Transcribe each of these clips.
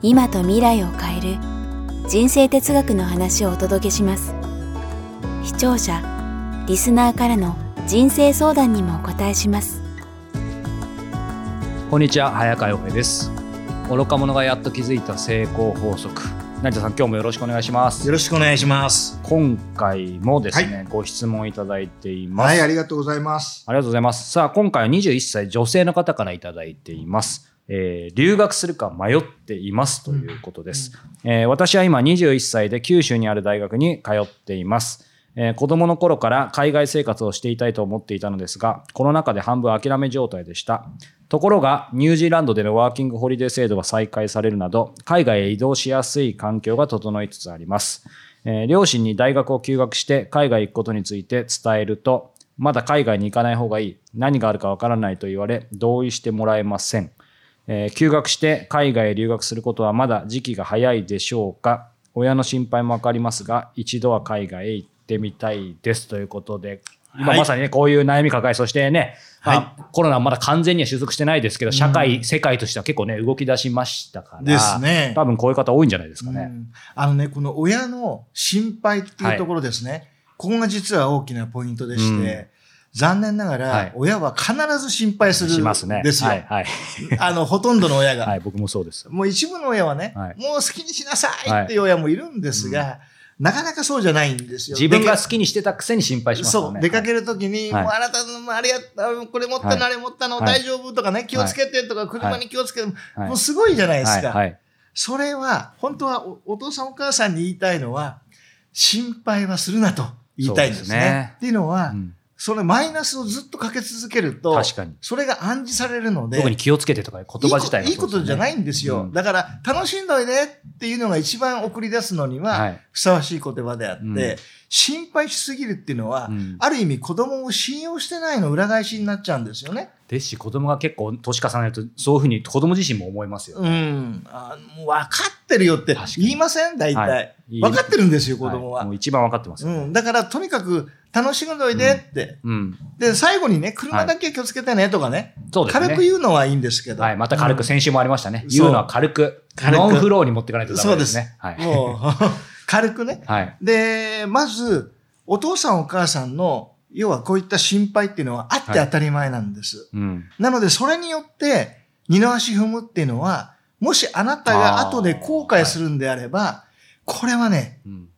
今と未来を変える人生哲学の話をお届けします視聴者リスナーからの人生相談にもお答えしますこんにちは早川洋平です愚か者がやっと気づいた成功法則成田さん今日もよろしくお願いしますよろしくお願いします。今回もですね、はご質問いただいています、はい、ありがとうございます。ありがとうございます。さあ、今回は21歳女性の方からいただいています。えー留学するか迷っていますということです。えー私は今21歳で九州にある大学に通っています。えー子供の頃から海外生活をしていたいと思っていたのですが、コロナ禍で半分諦め状態でした。ところが、ニュージーランドでのワーキングホリデー制度が再開されるなど、海外へ移動しやすい環境が整いつつあります。えー両親に大学を休学して海外行くことについて伝えると、まだ海外に行かない方がいい、何があるかわからないと言われ、同意してもらえません。えー休学して海外へ留学することはまだ時期が早いでしょうか？親の心配もわかりますが、一度は海外へ行ってみたいですということで、今はい。まさにね、こういう悩み抱え、そしてね、はい。まあコロナはまだ完全には収束してないですけど、社会、世界としては結構ね、動き出しましたから、ですね。多分こういう方多いんじゃないですかね。うん。あのね、この親の心配っていうところですね。ここが実は大きなポイントでして、うん残念ながはらい、親は必ず心配するしますね。んですよ。はい、はい。あの、ほとんどの親が。はい、僕もそうです。もう一部の親はね、はいもう好きにしなさいっていう親もいるんですが、なかなかそうじゃないんですよ。自分が出好きにしてたくせに心配しますからそう、ね。出かけるときに、はいもうあなたの、あれやった、これ持ったの、はいあれ持ったの、はい大丈夫とかね、気をつけてとか、車に気をつけて、はいもうすごいじゃないですか。はい、はい。それは、本当はおお父さんお母さんに言いたいのは、心配はするなと言いたいんですね。すねっていうのは、うんそのマイナスをずっとかけ続けると、確かに。それが暗示されるので、特に気をつけてとか言葉自体がいいことじゃないんですよ。うんだから、楽しんどいでっていうのが一番送り出すのには、はい。ふさわしい言葉であって、うん心配しすぎるっていうのは、うんある意味子供を信用してないの裏返しになっちゃうんですよね。ですし、子供が結構年重ねると、そういうふうに子供自身も思いますよ。うん。あもう分かってるよって言いません？大体、はい分かってるんですよ、子供は。いもう一番分かってますよ。うん。だから、とにかく楽しむどいでって。うん。で、最後にね、車だけ気をつけてねとかね、そうですね。軽く言うのはいいんですけど。はい。また軽く、うん先週もありましたね。そう言うのは軽く。軽くノンフローに持っていかないとダメですね。はい。もう、軽くね。はい。で、まず、お父さんお母さんの、要はこういった心配っていうのはあって当たり前なんです。うん。なので、それによって、二の足踏むっていうのは、もしあなたが後で後悔するんであれば、これはね、うん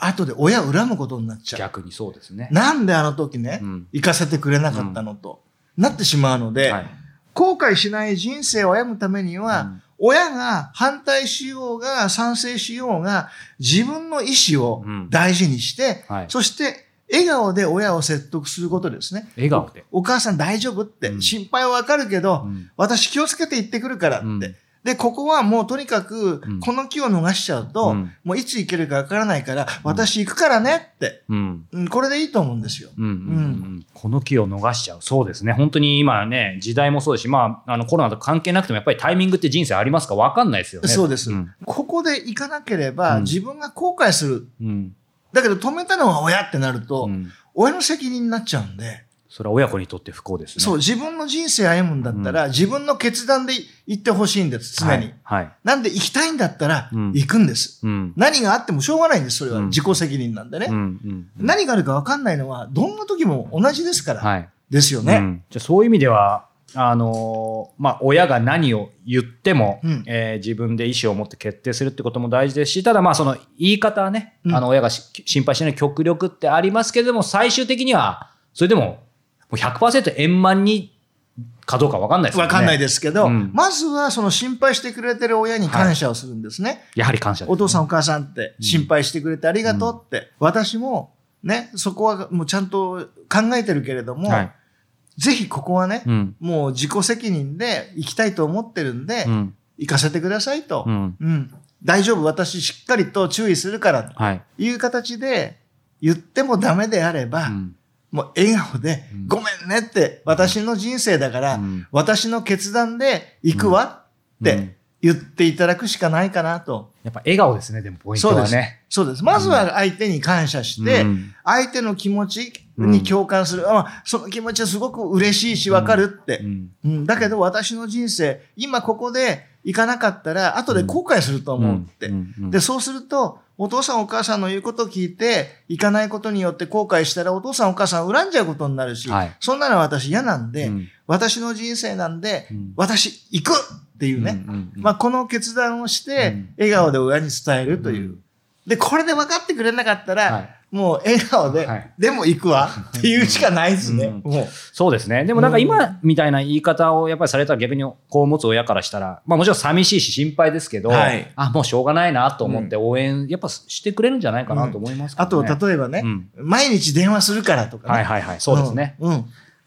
後で親を恨むことになっちゃう。逆にそうですね。なんであの時ね、うん行かせてくれなかったのと、なってしまうので、はい。後悔しない人生を歩むためには、うん親が反対しようが賛成しようが、自分の意思をうん大事にして、はいそして笑顔で親を説得することですね。笑顔で。お母さん大丈夫って、うん心配はわかるけど、うん私気をつけて行ってくるからって。うんで、ここはもうとにかくうん、この気を逃しちゃうと、うんもういつ行けるかわからないから、私行くからねって、うん。うん、これでいいと思うんですよ。うんこの気を逃しちゃう。そうですね。本当に今ね、時代もそうですし、まあ、あのコロナと関係なくてもやっぱりタイミングって人生ありますか？分かんないですよね。そうです、んここで行かなければ、うん自分が後悔する。うん。だけど止めたのは親ってなると、うん親の責任になっちゃうんで、それは親子にとって不幸ですね。そう、自分の人生歩むんだったら、自分の決断で行ってほしいんです、常に。はい。はい。なんで行きたいんだったら、うん行くんです。うん。何があってもしょうがないんです、それは。うん自己責任なんでね。うんうんうん何があるか分かんないのは、どんな時も同じですから。はい。ですよね。うんじゃあそういう意味では、あのーまあ、親が何を言っても、うんえー自分で意思を持って決定するってことも大事ですし、ただまあその言い方はね、うんあの親がし心配しない極力ってありますけれども、最終的には、それでももう100%円満にかどうか分かんないですよね。分かんないですけど、うんまずはその心配してくれてる親に感謝をするんですね。やはり感謝ですお父さんお母さんって心配してくれてありがとうって。私もね、そこはもうちゃんと考えてるけれども、はい。ぜひここはね、うん。もう自己責任で行きたいと思ってるんで、うん。行かせてくださいと。うん。うん。大丈夫、私しっかりと注意するから、はい。という形で言ってもダメであれば、うんもう笑顔で、うんごめんねって、私の人生だから、うん私の決断で行くわってうん言っていただくしかないかなと。やっぱ笑顔ですね、でもポイントはね。そうです。まずは相手に感謝して、うん相手の気持ちに共感する。あその気持ちはすごく嬉しいし、わかるって、うん。うん。だけど私の人生、今ここで行かなかったら、後で後悔すると思うって。うん。うん。で、そうすると、お父さんお母さんの言うことを聞いて、行かないことによって後悔したら、お父さんお母さん恨んじゃうことになるし、はい。そんなのは私嫌なんで、うん。私の人生なんで、うん。私行くっていうね、うんうんうんまあ、この決断をして、うん。笑顔で親に伝えるという。うん。で、これで分かってくれなかったら、はいもう笑顔で、はいでも行くわっていうしかないですね。うん。そうですね。でもなんか今みたいな言い方をやっぱりされたら逆にこう持つ親からしたら、まあもちろん寂しいし心配ですけど、はいあ、もうしょうがないなと思って応援やっぱしてくれるんじゃないかなと思いますけあと、どね、例えばね、うん毎日電話するからとかね。はいはいはい。そうですね。うん。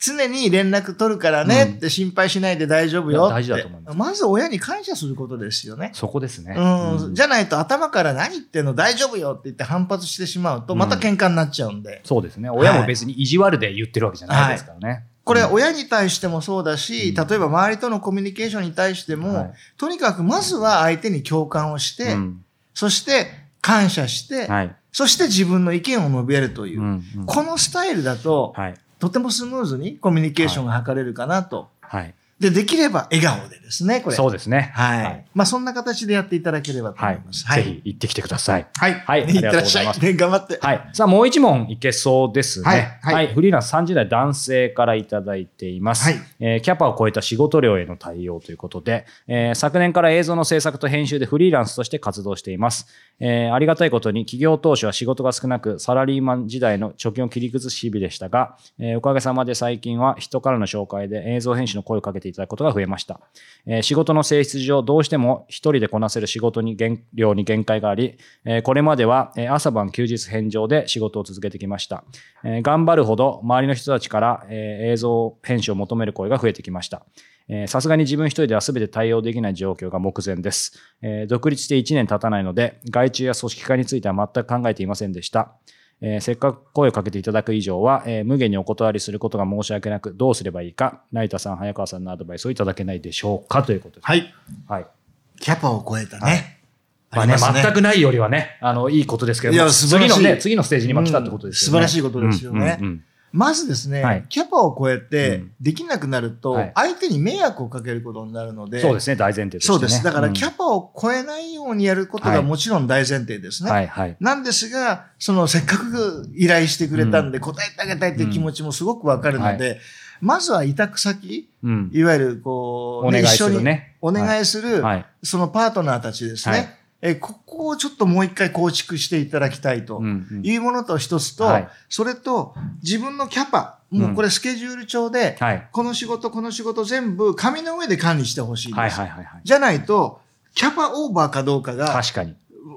うん常に連絡取るからねうんって心配しないで大丈夫よ大事だと思いますまず親に感謝することですよね。そこですね。うん。じゃゃないと頭から何言ってんの大丈夫よって言って反発してしまうと、また喧嘩になっちゃうんで。そうですね。親も別に意地悪で言ってるわけじゃないですからね。これ親に対してもそうだし、うん例えば周りとのコミュニケーションに対しても、はいとにかくまずは相手に共感をして、うんそして感謝して、はい。そして自分の意見を述べるという、このスタイルだと、はい。とてもスムーズにコミュニケーションが図れるかなと。はい。で、できれば笑顔でですね、これ。そうですね。はい。はいまあ、そんな形でやっていただければとはい思います。。ぜひ行ってきてください。はい。はいいってらっしゃい。ありがとうございね頑張って。はい。さあ、もう一問いけそうですね。はいはいフリーランス30代男性からいただいています。はいえーキャパを超えた仕事量への対応ということで、えー昨年から映像の制作と編集でフリーランスとして活動しています。えーありがたいことに企業当初は仕事が少なく、サラリーマン時代の貯金を切り崩す日々でしたが、えーおかげさまで最近は人からの紹介で映像編集の声をかけていただくことが増えました。えー仕事の性質上、どうしても一人でこなせる仕事に限量に限界があり、えーこれまでは、朝晩休日返上で仕事を続けてきました。えー頑張るほど周りの人たちから、えー映像編集を求める声が増えてきました。さすがに自分一人では全て対応できない状況が目前です。えー独立して1年経たないので、外注や組織化については全く考えていませんでした。えーせっかく声をかけていただく以上は、えー無限にお断りすることが申し訳なく、どうすればいいか、成田さん、早川さんのアドバイスをいただけないでしょうかということです。はい。はい。キャパを超えたね。はいまあね、ります全くないよりはね、あの、いいことですけどいやも、素晴らしい次のね、次のステージに今来たってことですよね。うん素晴らしいことですよねうんうんうんまずですね、はいキャパを超えうてんできなくなるとはい、相手に迷惑をかけることになるので、そうですね、大前提として、ね。そうです。だから、キャャパを超えないようにやることはいがもちろん大前提ですね。はい、はい。なんですが、そのせっかく依頼してくれたんで答えてあげたいっていう気持ちもすごくわかるので、まずは委託先、うん。いわゆるこう、お願いす一緒にるね。お願いする、はい。そのパートナーたちですね。はいえここをちょっともう一回構築していただきたいとうんうんいうものと一つと、はいそれと自分のキャパ、もうこれスケジュール帳で、はい。この仕事、この仕事全部紙の上で管理してほしいです。はい、はい、はい。はいじゃないと、キャパオーバーかどうかが確かに。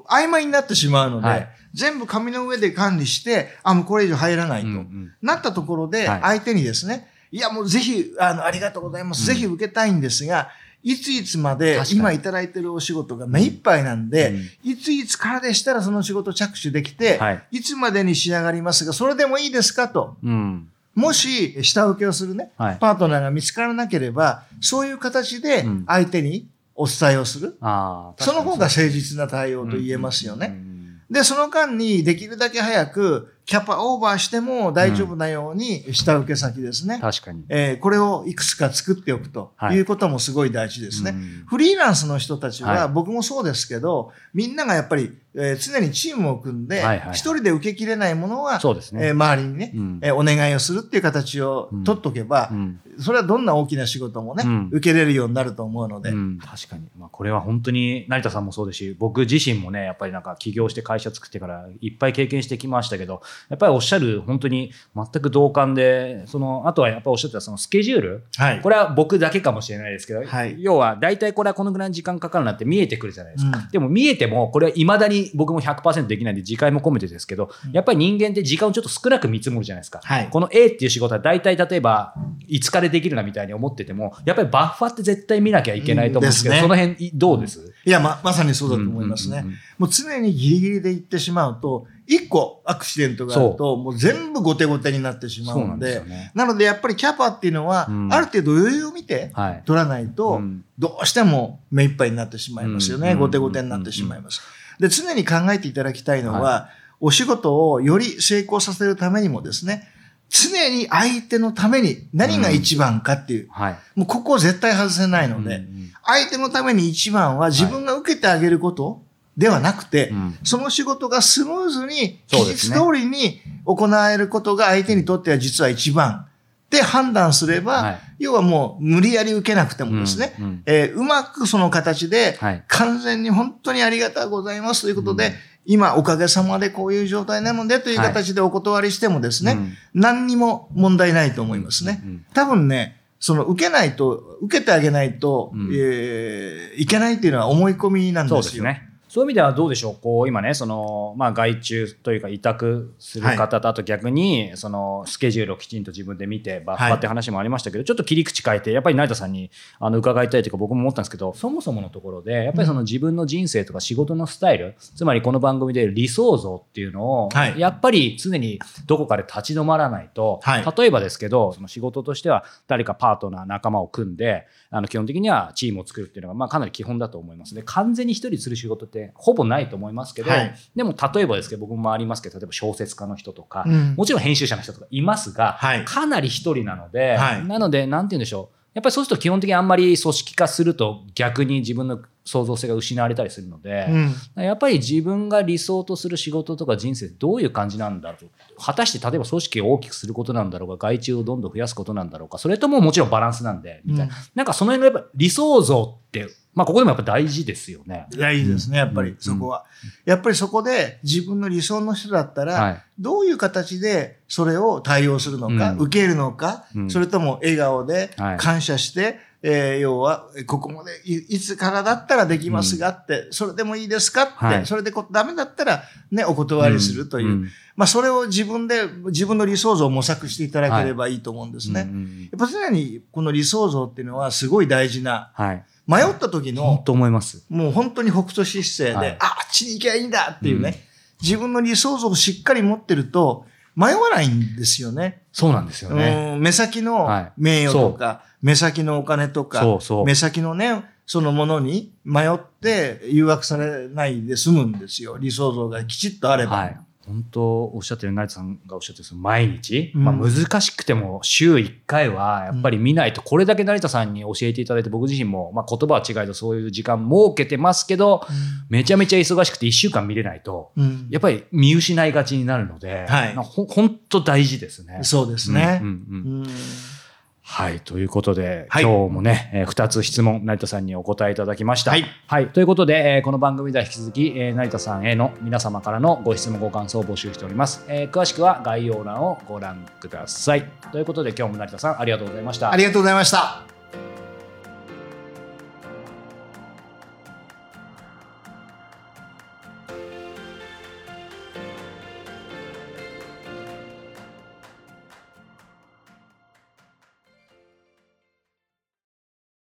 曖昧になってしまうので、はい全部紙の上で管理して、あ、もうこれ以上入らないと。うんうんなったところで、はい相手にですね、い、やもうぜひ、あの、ありがとうございます。うんぜひ受けたいんですが、いついつまで今いただいてるお仕事が目いっぱいなんで、うんいついつからでしたらその仕事着手できて、はい。いつまでに仕上がりますが、それでもいいですかと。うん。もし、下請けをするね、はい。パートナーが見つからなければ、そういう形でうん相手にお伝えをする。ああ、その方が誠実な対応にと言えますよね。うんうんうんで、その間にできるだけ早くキャパオーバーしても大丈夫なように下請け先ですね。確かに。えーこれをいくつか作っておくとはい。いうこともすごい大事ですね。うん。フリーランスの人たちはい。は僕もそうですけど、みんながやっぱり、えー常にチームを組んではいはい、一人で受けきれないものは、そうですね。えー周りにね、うん。えーお願いをするっていう形を取っとけばう、ん。それはどんな大きな仕事もね、うん。受けれるようになると思うので、うん、確かに、まあ、これは本当に成田さんもそうですし僕自身もねやっぱりなんか起業して会社作ってからいっぱい経験してきましたけどやっぱりおっしゃる本当に全く同感で、その、あとはやっぱりおっしゃってたそのスケジュール。はい。これは僕だけかもしれないですけど、はい要は大体これはこのぐらいの時間かかるなって見えてくるじゃないですか。うんでも見えても、これはいまだに僕も100%できないんで、時間も込めてですけど、やっぱり人間って時間をちょっと少なく見積もるじゃないですか。はいこの A っていう仕事は大体例えば5日でできるなみたいに思ってても、やっぱりバッファって絶対見なきゃいけないと思うんですけど、ねその辺いどうです、いや、ま、まさにそうだと思いますね。うんうんうんうんもう常にギリギリで行ってしまうと、一個アクシデントがあると、もう全部後手後手になってしまそうので、ですよね。なのでやっぱりキャパっていうのは、うんある程度余裕を見てはい。取らないと、うんどうしても目いっぱいになってしまいますよね。うん後手後手になってしまいます。で、常に考えていただきたいのは、お仕事をより成功させるためにもですね、常に相手のために何が一番かっていう、はい。もうここを絶対外せないので、うんうん相手のために一番は自分が受けてあげることではなくて、うん。その仕事がスムーズに、期日通りに行えることが相手にとっては実は一番って判断すれば、はい。要はもう無理やり受けなくてもですね、うんうん。えーうまくその形で、はい。完全に本当にありがとうございますということで、今おかげさまでこういう状態なのでという形でお断りしてもですね、うん何にも問題ないと思いますね。うんうん多分ね、その受けないと、受けてあげないと、うんえーいけないっていうのは思い込みなんですよ。そうですね。そういう意味ではどうでしょう、こう今ね、そのまあ、外注というか、委託する方と、あと逆にそのスケジュールをきちんと自分で見て、バッファって話もありましたけど、ちょっと切り口変えて、やっぱり成田さんにあの伺いたいというか、僕も思ったんですけど、そもそものところで、やっぱりその自分の人生とか仕事のスタイル、つまりこの番組で理想像っていうのを、はい。やっぱり常にどこかで立ち止まらないと、はい。例えばですけど、その仕事としては誰かパートナー、仲間を組んで、あの基本的にはチームを作るっていうのが、まあ、かなり基本だと思います。で、完全に一人する仕事ってほぼないと思いますけど、はい。でも例えばですけど、僕もありますけど、例えば小説家の人とか、うん。もちろん編集者の人とかいますが、はい。かなり一人なので、はい。なので、なんて言うんでしょう。やっぱりそうすると基本的にあんまり組織化すると逆に自分の創造性が失われたりするので、うん。やっぱり自分が理想とする仕事とか人生どういう感じなんだろう果たして例えば組織を大きくすることなんだろうか外注をどんどん増やすことなんだろうかそれとももちろんバランスなんでみたいな、うん。なんかその辺のやっぱ理想像って、まあ、ここでもやっぱ大事ですよね。いや、いいですね、やっぱり、うんそこは。やっぱりそこで自分の理想の人だったら、はい。どういう形でそれを対応するのか、うん。受けるのか、うん。それとも笑顔ではい。感謝して、えー要は、ここまでいいつからだったらできますがって、それでもいいですかって、はい。それでこダメだったら、ね、お断りするという、ん。まあ、それを自分で、自分の理想像を模索していただければいいと思うんですね。うんうん。やっぱ常にこの理想像っていうのはすごい大事な、はい迷った時の本、当思います。もう本当に北斗七星で、はいあ、あっちに行けばいいんだっていうね、自分の理想像をしっかり持ってると、迷わないんですよね。そうなんですよね。うん目先のはい名誉とか、目先のお金とか、そうそう目先のね、そのものに迷って誘惑されないで済むんですよ。理想像がきちっとあれば。はい。本当おっしゃってる成田さんがおっしゃってる毎日、うん。まあ、難しくても週1回はやっぱり見ないと、これだけ成田さんに教えていただいて僕自身も、まあ、言葉は違いとそういう時間設けてますけどめちゃめちゃ忙しくて1週間見れないとうん。やっぱり見失いがちになるので、はい。まあほ本当大事ですね。そうですね。うんうんうん。うんはい。ということで、はい今日もね、えー2つ質問、成田さんにお答えいただきました。はい。ということで、えーこの番組では引き続き、えー成田さんへの皆様からのご質問、ご感想を募集しております。えー詳しくは概要欄をご覧ください。ということで、今日も成田さん、ありがとうございました。ありがとうございました。